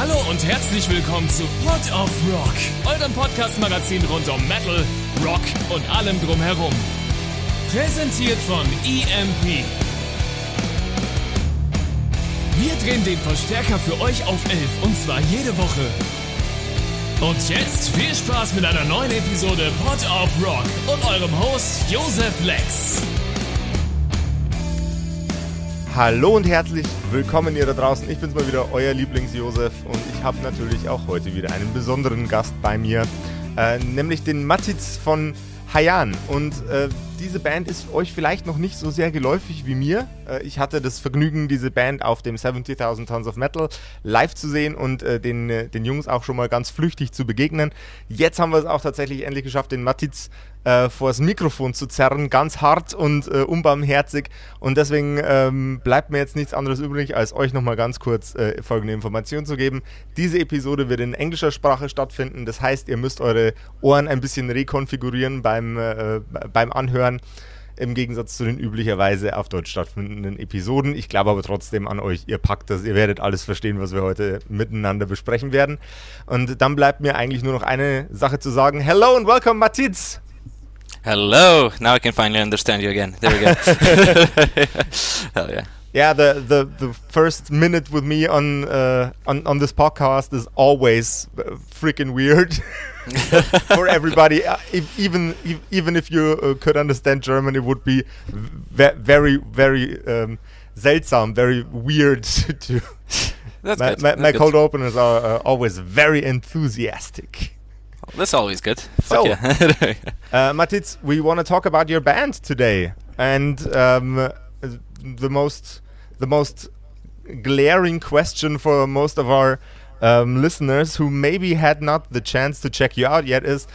Hallo und herzlich willkommen zu Pod of Rock, eurem Podcast-Magazin rund um Metal, Rock und allem drumherum. Präsentiert von EMP. Wir drehen den Verstärker für euch auf 11 und zwar jede Woche. Und jetzt viel Spaß mit einer neuen Episode Pod of Rock und eurem Host Josef Lex. Hallo und herzlich willkommen ihr da draußen. Ich bin's mal wieder, euer Lieblings-Josef und ich habe natürlich auch heute wieder einen besonderen Gast bei mir, äh, nämlich den Matiz von Hayan. Und äh, diese Band ist euch vielleicht noch nicht so sehr geläufig wie mir. Äh, ich hatte das Vergnügen, diese Band auf dem 70.000 Tons of Metal live zu sehen und äh, den, äh, den Jungs auch schon mal ganz flüchtig zu begegnen. Jetzt haben wir es auch tatsächlich endlich geschafft, den Matiz äh, vors Mikrofon zu zerren, ganz hart und äh, unbarmherzig. Und deswegen ähm, bleibt mir jetzt nichts anderes übrig, als euch nochmal ganz kurz äh, folgende Information zu geben. Diese Episode wird in englischer Sprache stattfinden. Das heißt, ihr müsst eure Ohren ein bisschen rekonfigurieren beim, beim Anhören. Im Gegensatz zu den üblicherweise auf Deutsch stattfindenden Episoden. Ich glaube aber trotzdem an euch, ihr packt das, ihr werdet alles verstehen, was wir heute miteinander besprechen werden. Und dann bleibt mir eigentlich nur noch eine Sache zu sagen. Hello and welcome, Matiz! Hello. Now I can finally understand you again. There we go. Hell yeah. Yeah, the, the, the first minute with me on uh, on on this podcast is always freaking weird for everybody. Uh, if, even if, even if you uh, could understand German, it would be ve very very um, seltsam, very weird to. That's my good. my, my good. cold openers are uh, always very enthusiastic. That's always good. So- yeah. Uh, Matic, we want to talk about your band today, and um, the most the most glaring question for most of our um, listeners who maybe had not the chance to check you out yet is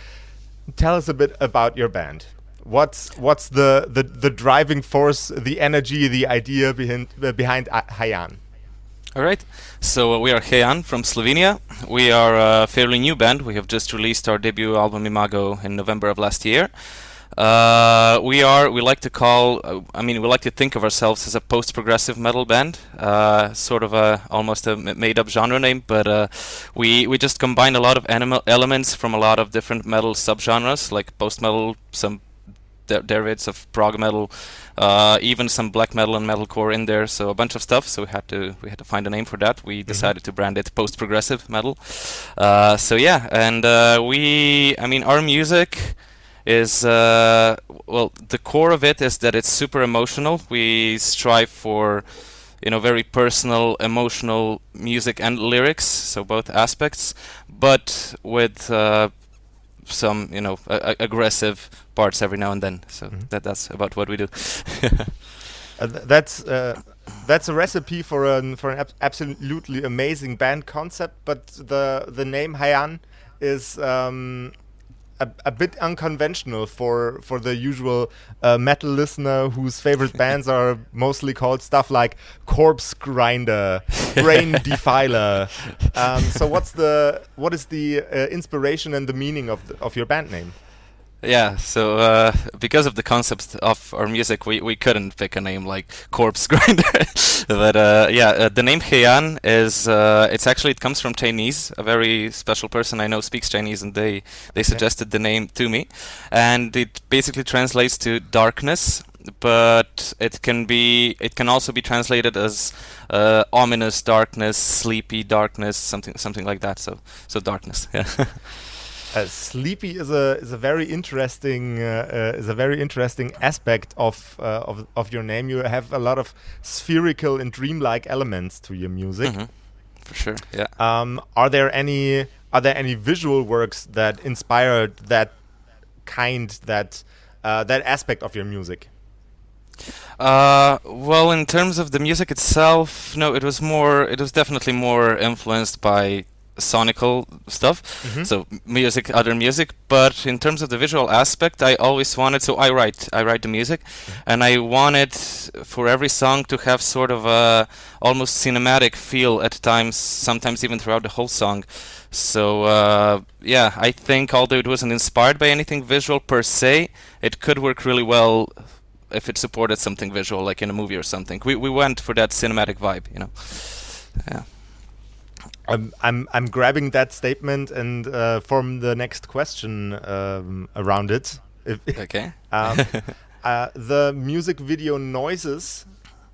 tell us a bit about your band. What's what's the the, the driving force, the energy, the idea behind uh, behind uh, Heian? All right. So uh, we are Heian from Slovenia. We are a fairly new band. We have just released our debut album Imago in November of last year. Uh, we are. We like to call. Uh, I mean, we like to think of ourselves as a post-progressive metal band. Uh, sort of a almost a m- made-up genre name, but uh, we we just combine a lot of animal elements from a lot of different metal subgenres, like post-metal, some der- derivatives of prog metal, uh, even some black metal and metalcore in there. So a bunch of stuff. So we had to we had to find a name for that. We decided to brand it post progressive metal. Uh, so yeah, and uh, we I mean our music is uh, well the core of it is that it's super emotional. We strive for you know very personal emotional music and lyrics so both aspects but with uh, some you know aggressive parts every now and then so Mhm. that that's about what we do Uh, th- that's uh, that's a recipe for an for an ab- absolutely amazing band concept, but the the name Heian is um, a, a bit unconventional for for the usual uh, metal listener whose favorite bands are mostly called stuff like Corpse Grinder, Brain Defiler. Um, so what's the what is the uh, inspiration and the meaning of the, of your band name? Yeah so uh, because of the concept of our music we, we couldn't pick a name like corpse grinder. But uh, yeah uh, the name heian is uh, it's actually it comes from chinese. A very special person i know speaks chinese and they they suggested the name to me. And it basically translates to darkness but it can be it can also be translated as uh, ominous darkness sleepy darkness something something like that. So so darkness yeah Uh, sleepy is a is a very interesting uh, uh, is a very interesting aspect of, uh, of of your name. You have a lot of spherical and dreamlike elements to your music. Mhm. for sure yeah Um, are there any are there any visual works that inspired that kind that uh, that aspect of your music? Uh, well, in terms of the music itself, no, it was more. It was definitely more influenced by sonical stuff. Mhm. So music, other music. But in terms of the visual aspect, I always wanted. So I write. I write the music, and I wanted for every song to have sort of a almost cinematic feel at times. Sometimes even throughout the whole song. So uh, yeah, I think although it wasn't inspired by anything visual per se, it could work really well if it supported something visual, like in a movie or something. We we went for that cinematic vibe, you know. Yeah. I'm I'm I'm grabbing that statement and uh, form the next question um, around it. If, okay. um, uh, the music video noises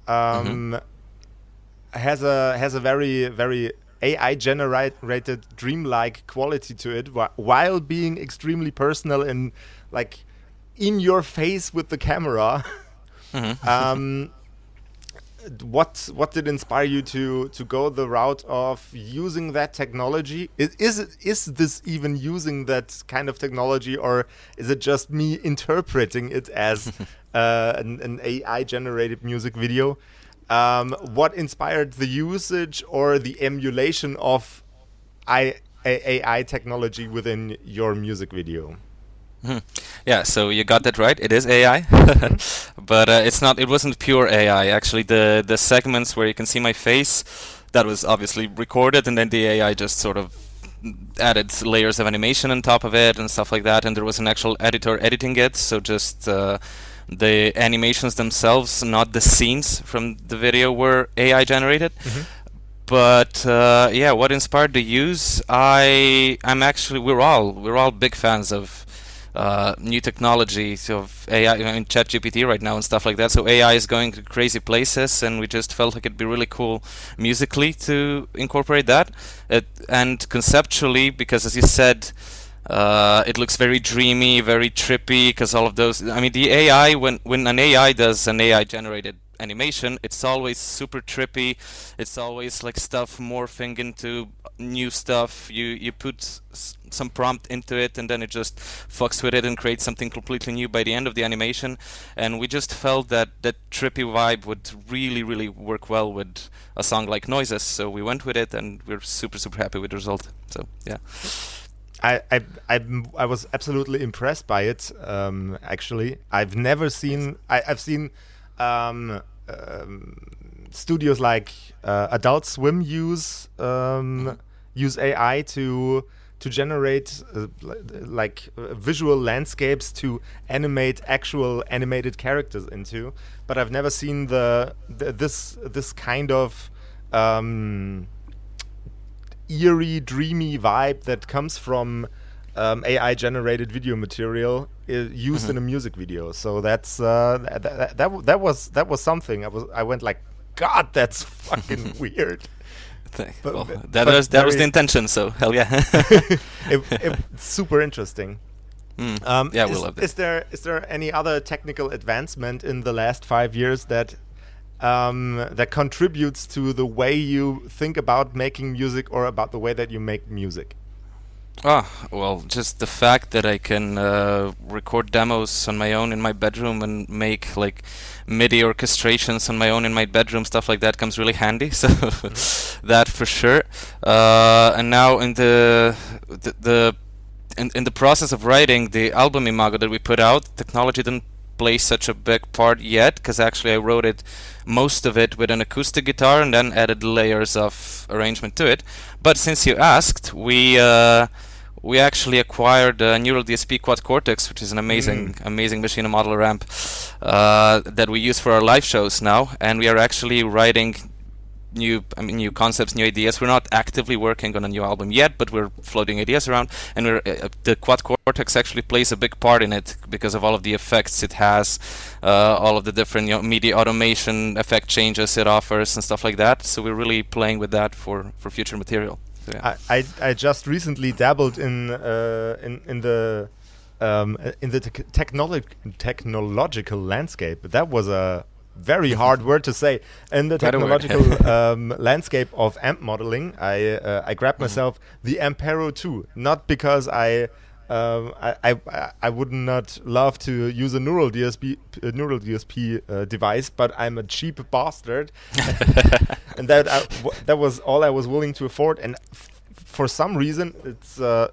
um, mm-hmm. has a has a very very AI generated dreamlike quality to it, wh- while being extremely personal and like in your face with the camera. Mm-hmm. what what did inspire you to to go the route of using that technology? Is is, it, is this even using that kind of technology, or is it just me interpreting it as uh, an, an, AI generated music video? Um, what inspired the usage or the emulation of I, AI technology within your music video? Yeah, so you got that right. It is AI, but uh, it's not. It wasn't pure AI. Actually, the the segments where you can see my face, that was obviously recorded, and then the AI just sort of added layers of animation on top of it and stuff like that. And there was an actual editor editing it, so just uh, the animations themselves, not the scenes from the video, were AI generated. Mm-hmm but uh, yeah, what inspired the use? I I'm actually we're all we're all big fans of uh, new technology of AI, I mean ChatGPT right now and stuff like that. So AI is going to crazy places, and we just felt like it'd be really cool musically to incorporate that. It, and conceptually, because as you said, uh, it looks very dreamy, very trippy, because all of those. I mean, the AI when when an AI does an AI generated animation, it's always super trippy. It's always like stuff morphing into new stuff. You you put some prompt into it, and then it just fucks with it and creates something completely new by the end of the animation. And we just felt that that trippy vibe would really really work well with a song like Noises. So we went with it, and we're super super happy with the result. So yeah. I, I, I, I was absolutely impressed by it. Um, actually, I've never seen. I, have seen um, um, studios like uh, Adult Swim use um, use AI to to generate uh, like uh, visual landscapes to animate actual animated characters into. But I've never seen the, the this this kind of um, eerie, dreamy vibe that comes from um, AI generated video material used mm-hmm. in a music video. So that's uh, that, that, that that was that was something. I was I went like, God, that's fucking weird. But, well, that was that was the intention. So hell yeah, it, it, super interesting. Mm. Um, yeah, we love it. Is there is there any other technical advancement in the last five years that um, that contributes to the way you think about making music or about the way that you make music? Ah, well, just the fact that I can uh, record demos on my own in my bedroom and make like MIDI orchestrations on my own in my bedroom, stuff like that comes really handy. So mm-hmm. that for sure. Uh, and now in the the, the in, in the process of writing the album imago that we put out, technology didn't play such a big part yet because actually I wrote it most of it with an acoustic guitar and then added layers of arrangement to it. But since you asked, we uh, we actually acquired a Neural DSP Quad Cortex, which is an amazing, mm. amazing machine model ramp uh, that we use for our live shows now, and we are actually writing new, I mean, new concepts, new ideas. We're not actively working on a new album yet, but we're floating ideas around, and we're, uh, the Quad Cortex actually plays a big part in it because of all of the effects it has, uh, all of the different you know, MIDI automation effect changes it offers, and stuff like that. So we're really playing with that for for future material. So, yeah. I, I, I just recently dabbled in uh, in in the um, in the te technolog technological landscape. That was a very hard word to say. In the technological um, landscape of amp modeling, I uh, I grabbed mm -hmm. myself the Ampero 2, not because I um, I, I, I would not love to use a neural DSP uh, neural DSP uh, device, but I'm a cheap bastard, and that that was all I was willing to afford. And for some reason, it's uh,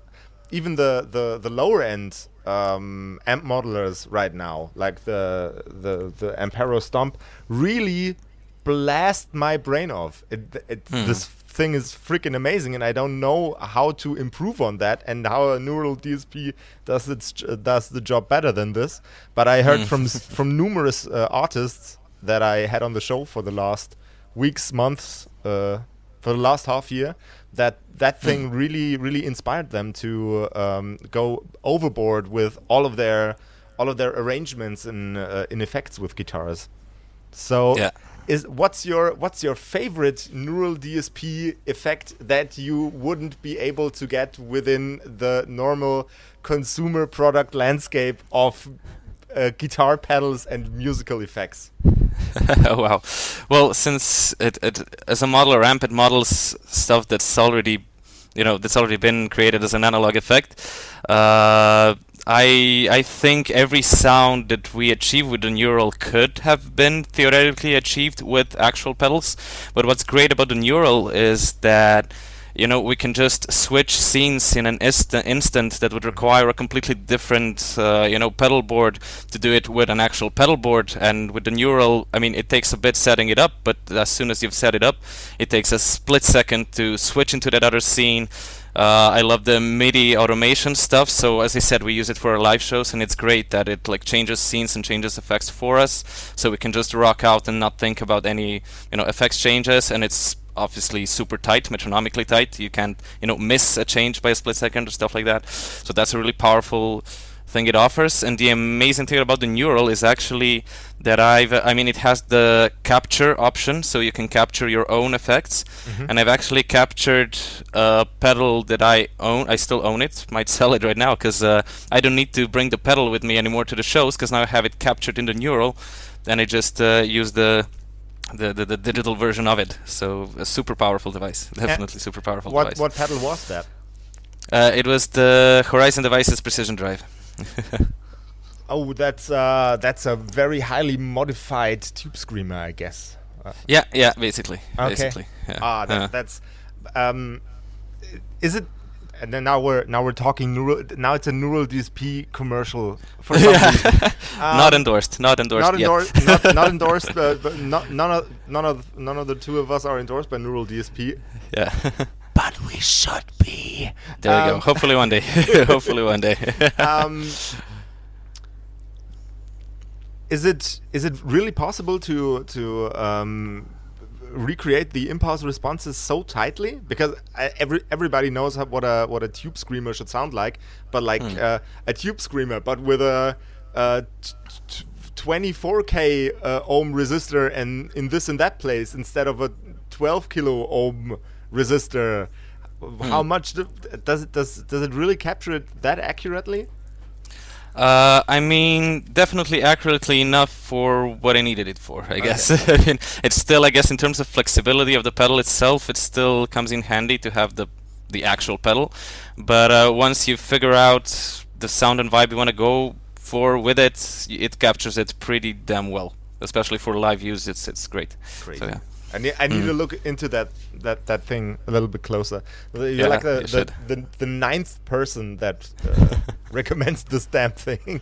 even the, the the lower end um, amp modelers right now, like the the the Ampero Stomp, really blast my brain off. It, it mm. this thing is freaking amazing, and I don't know how to improve on that and how a neural DSP does its does the job better than this. But I heard mm. from from numerous uh, artists that I had on the show for the last weeks, months, uh, for the last half year that that thing really really inspired them to um, go overboard with all of their all of their arrangements and uh, in effects with guitars. So Yeah. Is what's your what's your favorite neural DSP effect that you wouldn't be able to get within the normal consumer product landscape of uh, guitar pedals and musical effects? oh wow. Well, since it, it as a modeler amp it models stuff that's already you know that's already been created as an analog effect. Uh, I I think every sound that we achieve with the neural could have been theoretically achieved with actual pedals. But what's great about the neural is that you know we can just switch scenes in an insta- instant that would require a completely different uh, you know pedal board to do it with an actual pedal board and with the neural i mean it takes a bit setting it up but as soon as you've set it up it takes a split second to switch into that other scene uh, I love the MIDI automation stuff. So as I said, we use it for our live shows, and it's great that it like changes scenes and changes effects for us, so we can just rock out and not think about any you know effects changes. And it's obviously super tight, metronomically tight. You can't you know miss a change by a split second or stuff like that. So that's a really powerful thing it offers. And the amazing thing about the neural is actually that I've I mean it has the capture option, so you can capture your own effects. And I've actually captured a pedal that I own. I still own it. Might sell it right now because uh, I don't need to bring the pedal with me anymore to the shows because now I have it captured in the neural. And I just uh, use the the, the, the digital version of it. So a super powerful device. Definitely super powerful What device. what pedal was that? Uh, it was the Horizon Devices Precision Drive. Oh, that's uh, that's a very highly modified tube screamer, I guess. Uh, Yeah, yeah, basically. okay. Basically. Yeah. Ah, that, Uh, that's. Um, is it? And then now we're now we're talking neural. Now it's a neural DSP commercial for some reason. not Um, endorsed. Not endorsed. Not endorsed. not, not endorsed. But, but not, none of none of none of the two of us are endorsed by Neural DSP. yeah. But we should be. there we go. Um, Hopefully one day. Hopefully one day. um, is it is it really possible to to um, recreate the impulse responses so tightly? Because every everybody knows how, what a what a tube screamer should sound like, but like Hmm. uh, a tube screamer, but with a, uh t- t- 24k uh, ohm resistor and in this and that place instead of a 12 kilo ohm resistor. How Hmm. much do, does it does does it really capture it that accurately? Uh, I mean, definitely accurately enough for what I needed it for. I guess. I mean, it's still, I guess, in terms of flexibility of the pedal itself, it still comes in handy to have the the actual pedal. But uh, once you figure out the sound and vibe you want to go for with it, it captures it pretty damn well. Especially for live use, it's it's great. Great. So yeah. I need, I need to Mm. look into that, that, that thing a little bit closer. You're Yeah, like the, you the, the, the ninth person that uh, recommends this damn thing.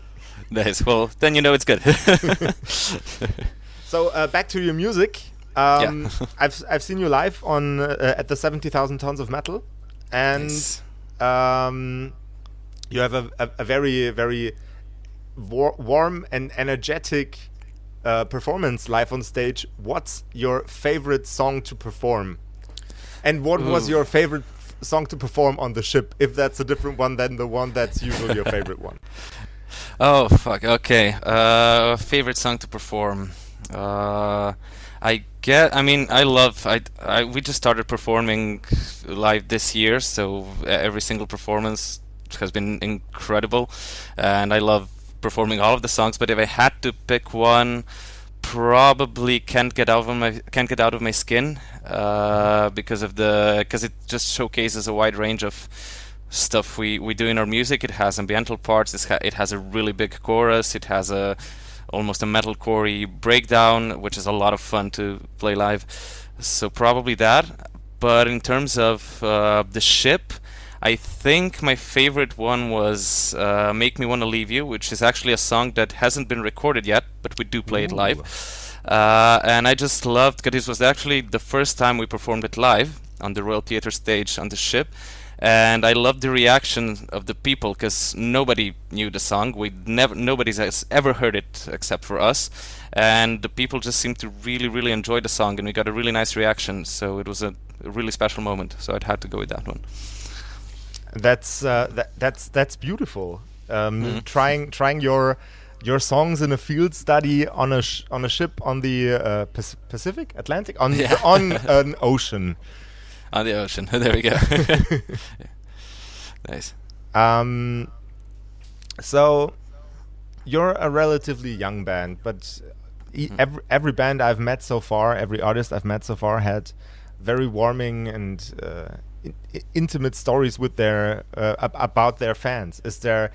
Nice. Well, then you know it's good. So uh, back to your music. Um, I've I've seen you live on uh, at the seventy thousand tons of metal, and Nice. um, you have a, a, a very very war- warm and energetic uh, performance live on stage. What's your favorite song to perform? And what was your favorite f- song to perform on the ship? If that's a different one than the one that's usually your favorite one. Oh fuck. Okay. Uh, favorite song to perform. Uh, I get. I mean, I love. I, I. We just started performing live this year, so every single performance has been incredible, and I love performing all of the songs. But if I had to pick one, probably can't get out of my can't get out of my skin uh, because of the because it just showcases a wide range of stuff we, we do in our music. It has ambiental parts. Ha- it has a really big chorus. It has a almost a metalcore breakdown, which is a lot of fun to play live. So probably that. But in terms of uh, the ship, I think my favorite one was uh, "Make Me Wanna Leave You," which is actually a song that hasn't been recorded yet, but we do play it live. Uh, and I just loved because this was actually the first time we performed it live on the Royal Theatre stage on the ship. And I loved the reaction of the people because nobody knew the song. We never, nobody has ever heard it except for us, and the people just seemed to really, really enjoy the song, and we got a really nice reaction. So it was a a really special moment. So I'd had to go with that one. That's uh, that, that's that's beautiful. Um, Mhm. Trying trying your your songs in a field study on a sh- on a ship on the uh, Pacific Atlantic on Yeah. on an ocean. On the ocean. there we go. nice. Um, so you're a relatively young band, but e- Mhm. every every band I've met so far, every artist I've met so far had very warming and uh, intimate stories with their uh, about their fans. Is there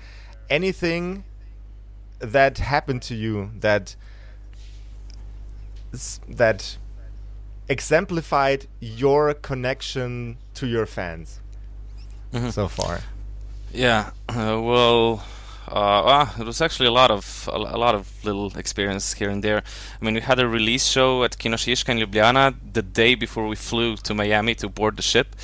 anything that happened to you that that exemplified your connection to your fans Mhm. so far? Yeah. Uh, well, uh, ah, it was actually a lot of a, a lot of little experience here and there. I mean, we had a release show at Kino Šiška in Ljubljana the day before we flew to Miami to board the ship,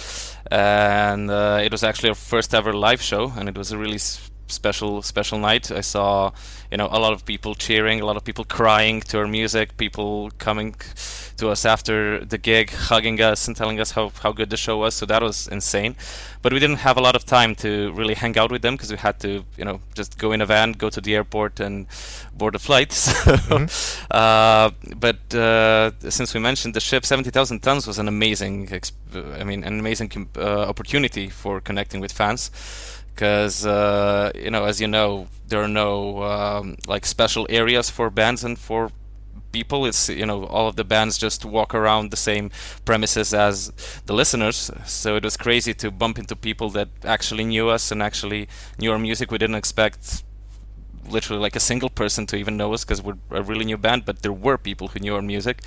and uh, it was actually our first ever live show, and it was a really special special night. I saw, you know, a lot of people cheering, a lot of people crying to our music, people coming to us after the gig, hugging us and telling us how, how good the show was. So that was insane. But we didn't have a lot of time to really hang out with them because we had to, you know, just go in a van, go to the airport, and board a flight. So, uh, but uh, since we mentioned the ship, 70,000 tons was an amazing, exp- I mean, an amazing com- uh, opportunity for connecting with fans because uh, you know, as you know, there are no um, like special areas for bands and for people. It's you know, all of the bands just walk around the same premises as the listeners. So it was crazy to bump into people that actually knew us and actually knew our music. We didn't expect literally like a single person to even know us because we're a really new band, but there were people who knew our music.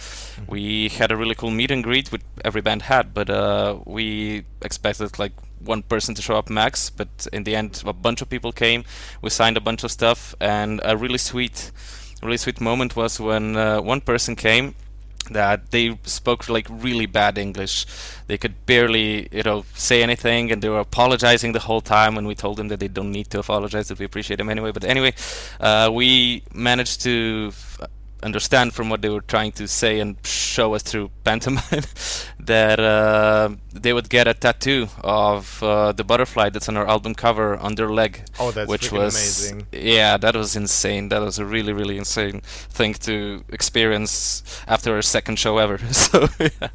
We had a really cool meet and greet, which every band had, but uh, we expected like one person to show up max. But in the end, a bunch of people came. We signed a bunch of stuff, and a really sweet, really sweet moment was when uh, one person came that they spoke like really bad English. They could barely, you know, say anything, and they were apologizing the whole time. And we told them that they don't need to apologize; that we appreciate them anyway. But anyway, uh, we managed to understand from what they were trying to say and show us through pantomime that uh, they would get a tattoo of uh, the butterfly that's on our album cover on their leg. Oh, that's which was amazing. yeah that was insane. That was a really really insane thing to experience after our second show ever. So yeah,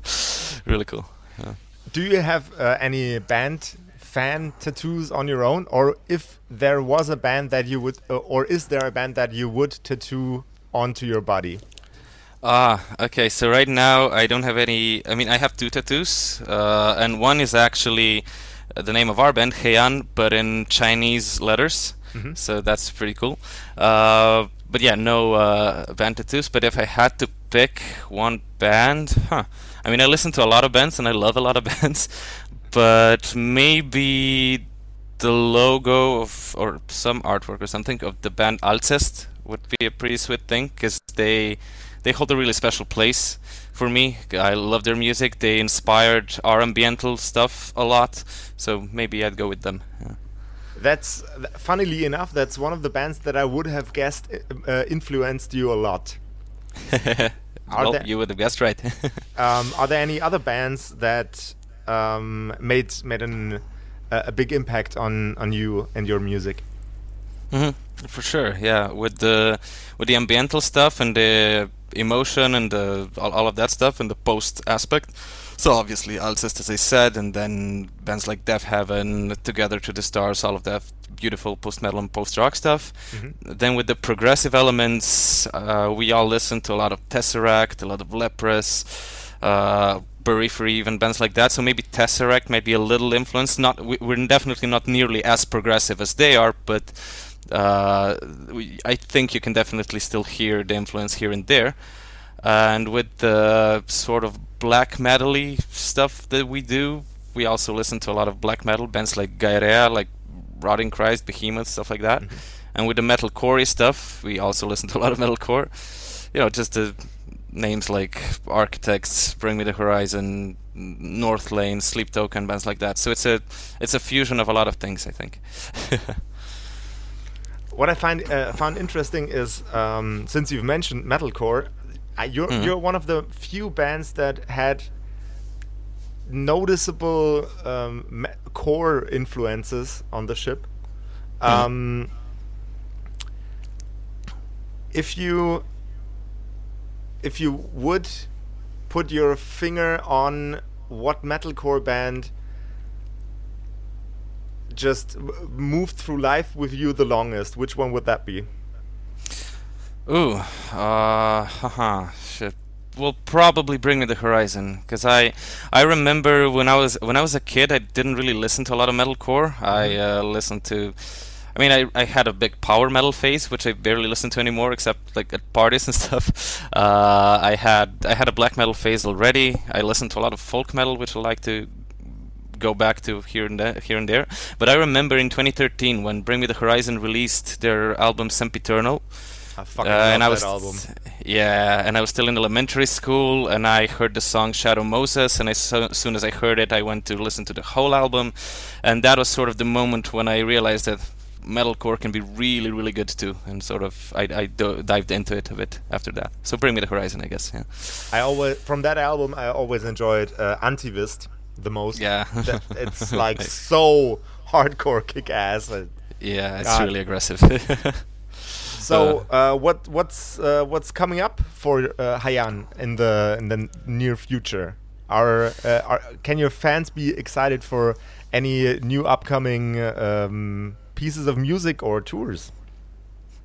really cool. Yeah. Do you have uh, any band fan tattoos on your own, or if there was a band that you would, uh, or is there a band that you would tattoo onto your body? Ah, okay. So right now I don't have any. I mean, I have two tattoos, uh, and one is actually the name of our band, Heian, but in Chinese letters. Mhm. So that's pretty cool. Uh, but yeah, no uh, band tattoos. But if I had to pick one band, huh? I mean, I listen to a lot of bands and I love a lot of bands, but maybe the logo of or some artwork or something of the band Alcest would be a pretty sweet thing because they they hold a really special place for me. I love their music. They inspired our ambiental stuff a lot, so maybe I'd go with them. Yeah. That's funnily enough, that's one of the bands that I would have guessed uh, uh, influenced you a lot. Well, there- you would have guessed right. Um, are there any other bands that um, made made an, uh, a big impact on on you and your music? Hmm For sure, yeah. With the with the ambiental stuff and the emotion and the all, all of that stuff and the post aspect. So obviously Alcest, as I said, and then bands like Deafheaven, Together to the Stars, all of that beautiful post metal and post rock stuff. Mhm. Then with the progressive elements, uh, we all listen to a lot of Tesseract, a lot of Leprous, uh, Periphery, even bands like that. So maybe Tesseract might be a little influenced. Not we, we're definitely not nearly as progressive as they are, but uh, we, I think you can definitely still hear the influence here and there. And with the sort of black metal-y stuff that we do, we also listen to a lot of black metal bands like Gaerea, like Rotting Christ, Behemoth, stuff like that. And with the metalcore stuff, we also listen to a lot of metalcore. You know, just the names like Architects, Bring Me the Horizon, Northlane, Sleep Token, bands like that. So it's a it's a fusion of a lot of things, I think. What I find uh, found interesting is um, since you've mentioned metalcore, you're Mhm. you're one of the few bands that had noticeable um, core influences on the ship. Mm. Um, if you if you would put your finger on what metalcore band just moved through life with you the longest, which one would that be? Ooh, uh, haha, shit. Will probably bring me the horizon because I, I remember when I was when I was a kid, I didn't really listen to a lot of metalcore. Mm-hmm. I uh, listened to, I mean, I, I had a big power metal phase, which I barely listen to anymore, except like at parties and stuff. Uh, I had I had a black metal phase already. I listened to a lot of folk metal, which I like to go back to here and there, here and there. But I remember in 2013 when Bring Me the Horizon released their album Sempiternal. I fucking uh, and I was, album. Yeah, and I was still in elementary school, and I heard the song Shadow Moses, and as so, soon as I heard it, I went to listen to the whole album, and that was sort of the moment when I realized that metalcore can be really, really good too, and sort of I, I do, dived into it a bit after that. So Bring Me the Horizon, I guess. Yeah. I always from that album, I always enjoyed uh, Antivist the most. Yeah, it's like so hardcore kick ass. Yeah, it's God. really aggressive. so, uh, uh, what what's uh, what's coming up for uh, Heian in the in the near future? Are, uh, are can your fans be excited for any new upcoming um, pieces of music or tours?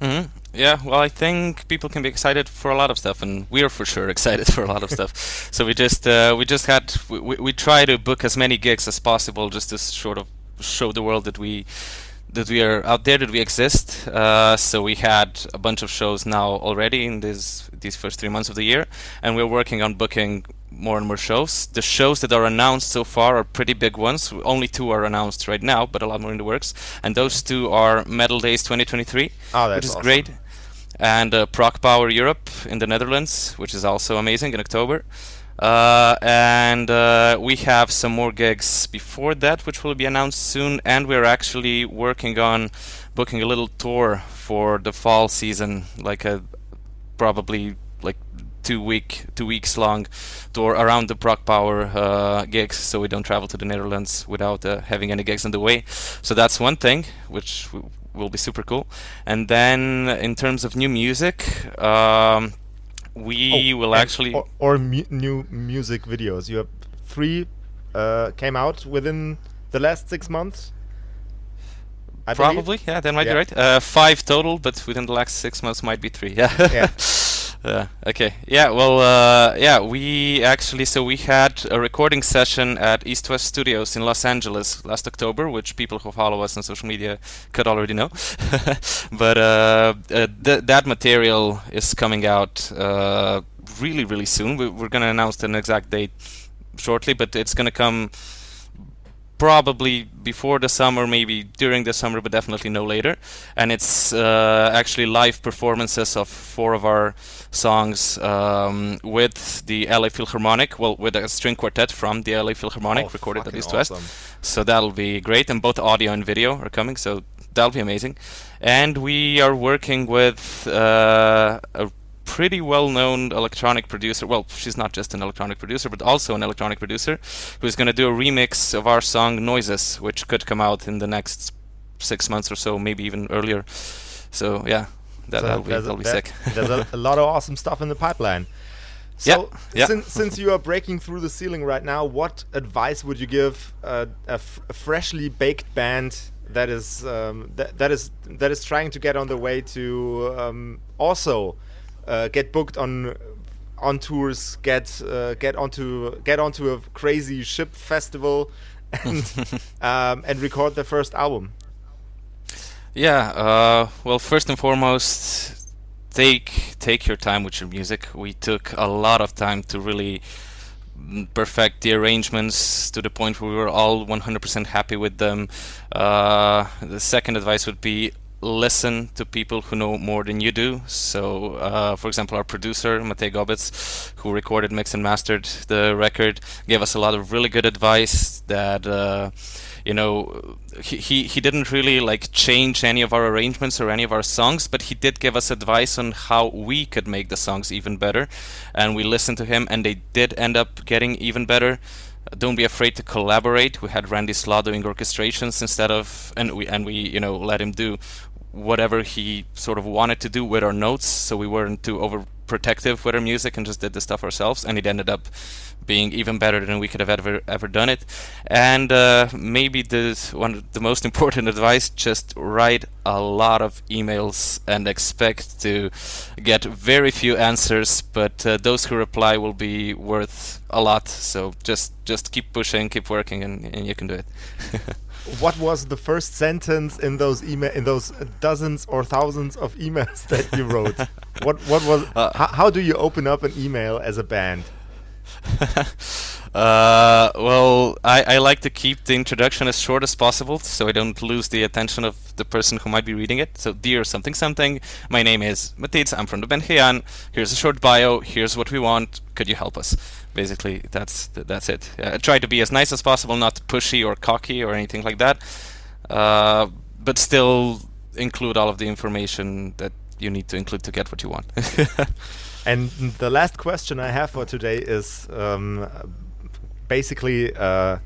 Mm-hmm. Yeah, well, I think people can be excited for a lot of stuff, and we're for sure excited for a lot of stuff. So we just uh, we just had we, we, we try to book as many gigs as possible just to sort of show the world that we that we are out there, that we exist. Uh, so we had a bunch of shows now already in these these first three months of the year, and we're working on booking more and more shows. The shows that are announced so far are pretty big ones. Only two are announced right now, but a lot more in the works. And those two are Metal Days 2023, oh, which is awesome. great, and uh, Progpower Europe in the Netherlands, which is also amazing in October. Uh, and uh, we have some more gigs before that, which will be announced soon. And we're actually working on booking a little tour for the fall season, like a probably like two week two weeks long tour around the Progpower uh, gigs, so we don't travel to the Netherlands without uh, having any gigs on the way. So that's one thing, which will be super cool. And then in terms of new music. Um, we oh, will actually or, or mu new music videos. You have three uh, came out within the last six months. I Probably, believe? yeah, that might yeah. be right. Uh, five total, but within the last six months might be three. Yeah. yeah. Uh, okay. Yeah. Well. Uh, yeah. We actually. So we had a recording session at East West Studios in Los Angeles last October, which people who follow us on social media could already know. but uh, uh, th- that material is coming out uh, really, really soon. We- we're gonna announce an exact date shortly, but it's gonna come probably before the summer, maybe during the summer, but definitely no later. And it's uh, actually live performances of four of our songs um, with the LA Philharmonic, well, with a string quartet from the LA Philharmonic, oh, recorded at East awesome. West. So that'll be great, and both audio and video are coming, so that'll be amazing. And we are working with uh, a pretty well-known electronic producer. Well, she's not just an electronic producer, but also an electronic producer who's going to do a remix of our song "Noises," which could come out in the next six months or so, maybe even earlier. So yeah, that, will be, that'll be sick. there's a, a, lot of awesome stuff in the pipeline. So, yeah, since, since you are breaking through the ceiling right now, what advice would you give uh, a, freshly baked band that is um, that, that is that is trying to get on the way to um, also uh, get booked on on tours, get uh, get onto get onto a crazy ship festival, and um, and record their first album. Yeah. Uh, well, first and foremost, take take your time with your music. We took a lot of time to really perfect the arrangements to the point where we were all 100% happy with them. Uh, the second advice would be listen to people who know more than you do. So, uh, for example, our producer Matej Gobitz, who recorded, mixed, and mastered the record, gave us a lot of really good advice. That uh, you know, he, he he didn't really like change any of our arrangements or any of our songs, but he did give us advice on how we could make the songs even better. And we listened to him, and they did end up getting even better. don't be afraid to collaborate. We had Randy Slaugh doing orchestrations instead of, and we and we you know let him do whatever he sort of wanted to do with our notes, so we weren't too overprotective with our music and just did the stuff ourselves. And it ended up being even better than we could have ever ever done it. And uh, maybe the one the most important advice: just write a lot of emails and expect to get very few answers, but uh, those who reply will be worth a lot. So just just keep pushing, keep working, and, and you can do it. what was the first sentence in those email in those dozens or thousands of emails that you wrote? what what was uh, how, how do you open up an email as a band? uh, well, I, I like to keep the introduction as short as possible so I don't lose the attention of the person who might be reading it. So, dear something something, my name is Matic, I'm from the Heian. Here's a short bio, here's what we want, could you help us? Basically, that's that's it. Uh, try to be as nice as possible, not pushy or cocky or anything like that, uh, but still include all of the information that you need to include to get what you want. And the last question I have for today is um, basically uh,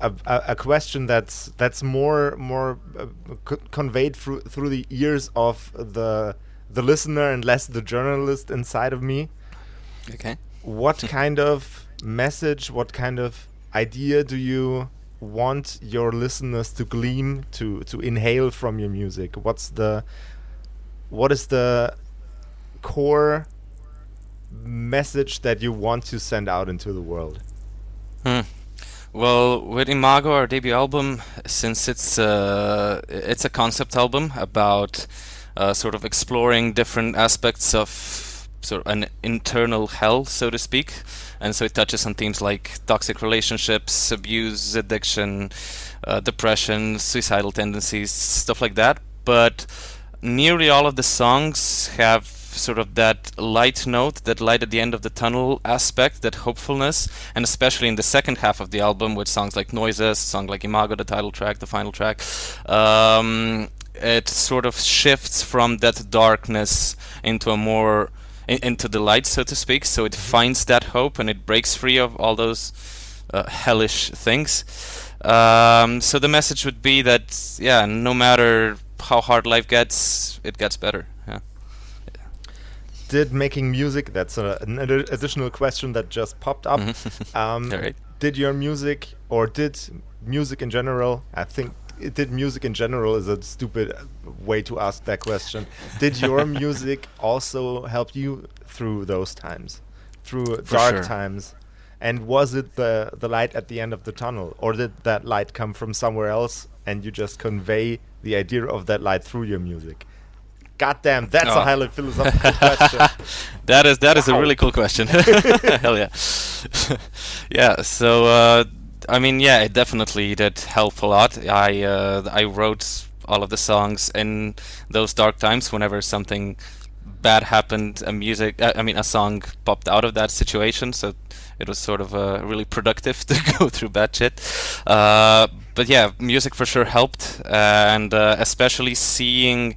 a, a, question that's that's more more uh, conveyed through through the ears of the the listener and less the journalist inside of me. Okay. What kind of message? What kind of idea do you want your listeners to glean to to inhale from your music? What's the what is the core message that you want to send out into the world? Hmm. Well, with Imago, our debut album, since it's uh, it's a concept album about uh, sort of exploring different aspects of sort of an internal hell, so to speak, and so it touches on themes like toxic relationships, abuse, addiction, uh, depression, suicidal tendencies, stuff like that. But nearly all of the songs have sort of that light note, that light at the end of the tunnel aspect, that hopefulness, and especially in the second half of the album with songs like Noises, song like Imago, the title track, the final track, um, it sort of shifts from that darkness into a more into the light, so to speak. So it finds that hope and it breaks free of all those uh, hellish things. Um, so the message would be that yeah, no matter how hard life gets, it gets better. Did making music that's a, an additional question that just popped up mm-hmm. um, right. did your music or did music in general i think it did music in general is a stupid way to ask that question did your music also help you through those times through For dark sure. times and was it the the light at the end of the tunnel or did that light come from somewhere else and you just convey the idea of that light through your music God damn, that's oh. a highly philosophical question. that is that is wow. a really cool question. Hell yeah, yeah. So uh, I mean, yeah, it definitely did help a lot. I uh, I wrote all of the songs in those dark times. Whenever something bad happened, a music, uh, I mean, a song popped out of that situation. So it was sort of uh, really productive to go through bad shit. Uh, but yeah, music for sure helped, and uh, especially seeing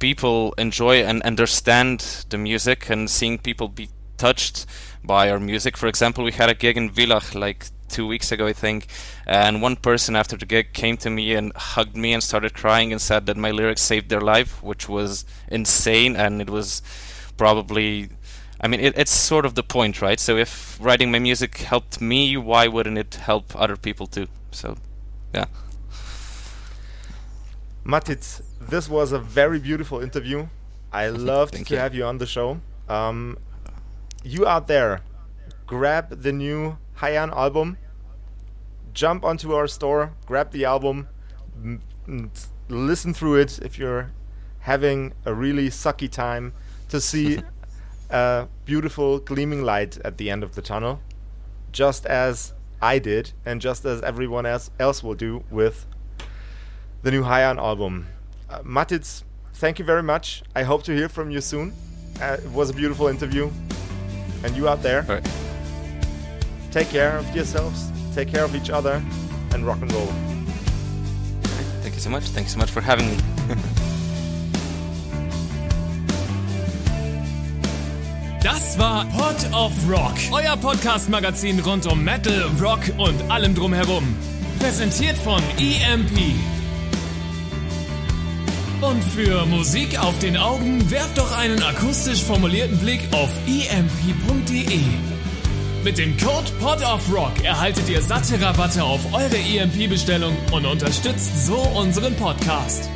people enjoy and understand the music and seeing people be touched by our music. For example, we had a gig in Villach like two weeks ago, I think, and one person after the gig came to me and hugged me and started crying and said that my lyrics saved their life, which was insane, and it was probably. I mean, it, it's sort of the point, right? So if writing my music helped me, why wouldn't it help other people too? So, yeah. Matic, this was a very beautiful interview. I loved to you. have you on the show. Um, you out there, grab the new Heian album, jump onto our store, grab the album, listen through it if you're having a really sucky time to see a beautiful gleaming light at the end of the tunnel, just as I did, and just as everyone else else will do with the new Heian album. Uh, Matits, thank you very much. I hope to hear from you soon. Uh, it was a beautiful interview. And you out there, right. take care of yourselves, take care of each other, and rock and roll. Thank you so much. Thank you so much for having me. Das war Pod of Rock, euer Podcast-Magazin rund um Metal, Rock und allem drumherum. Präsentiert von EMP. Und für Musik auf den Augen werft doch einen akustisch formulierten Blick auf emp.de. Mit dem Code Pod of Rock erhaltet ihr satte Rabatte auf eure EMP-Bestellung und unterstützt so unseren Podcast.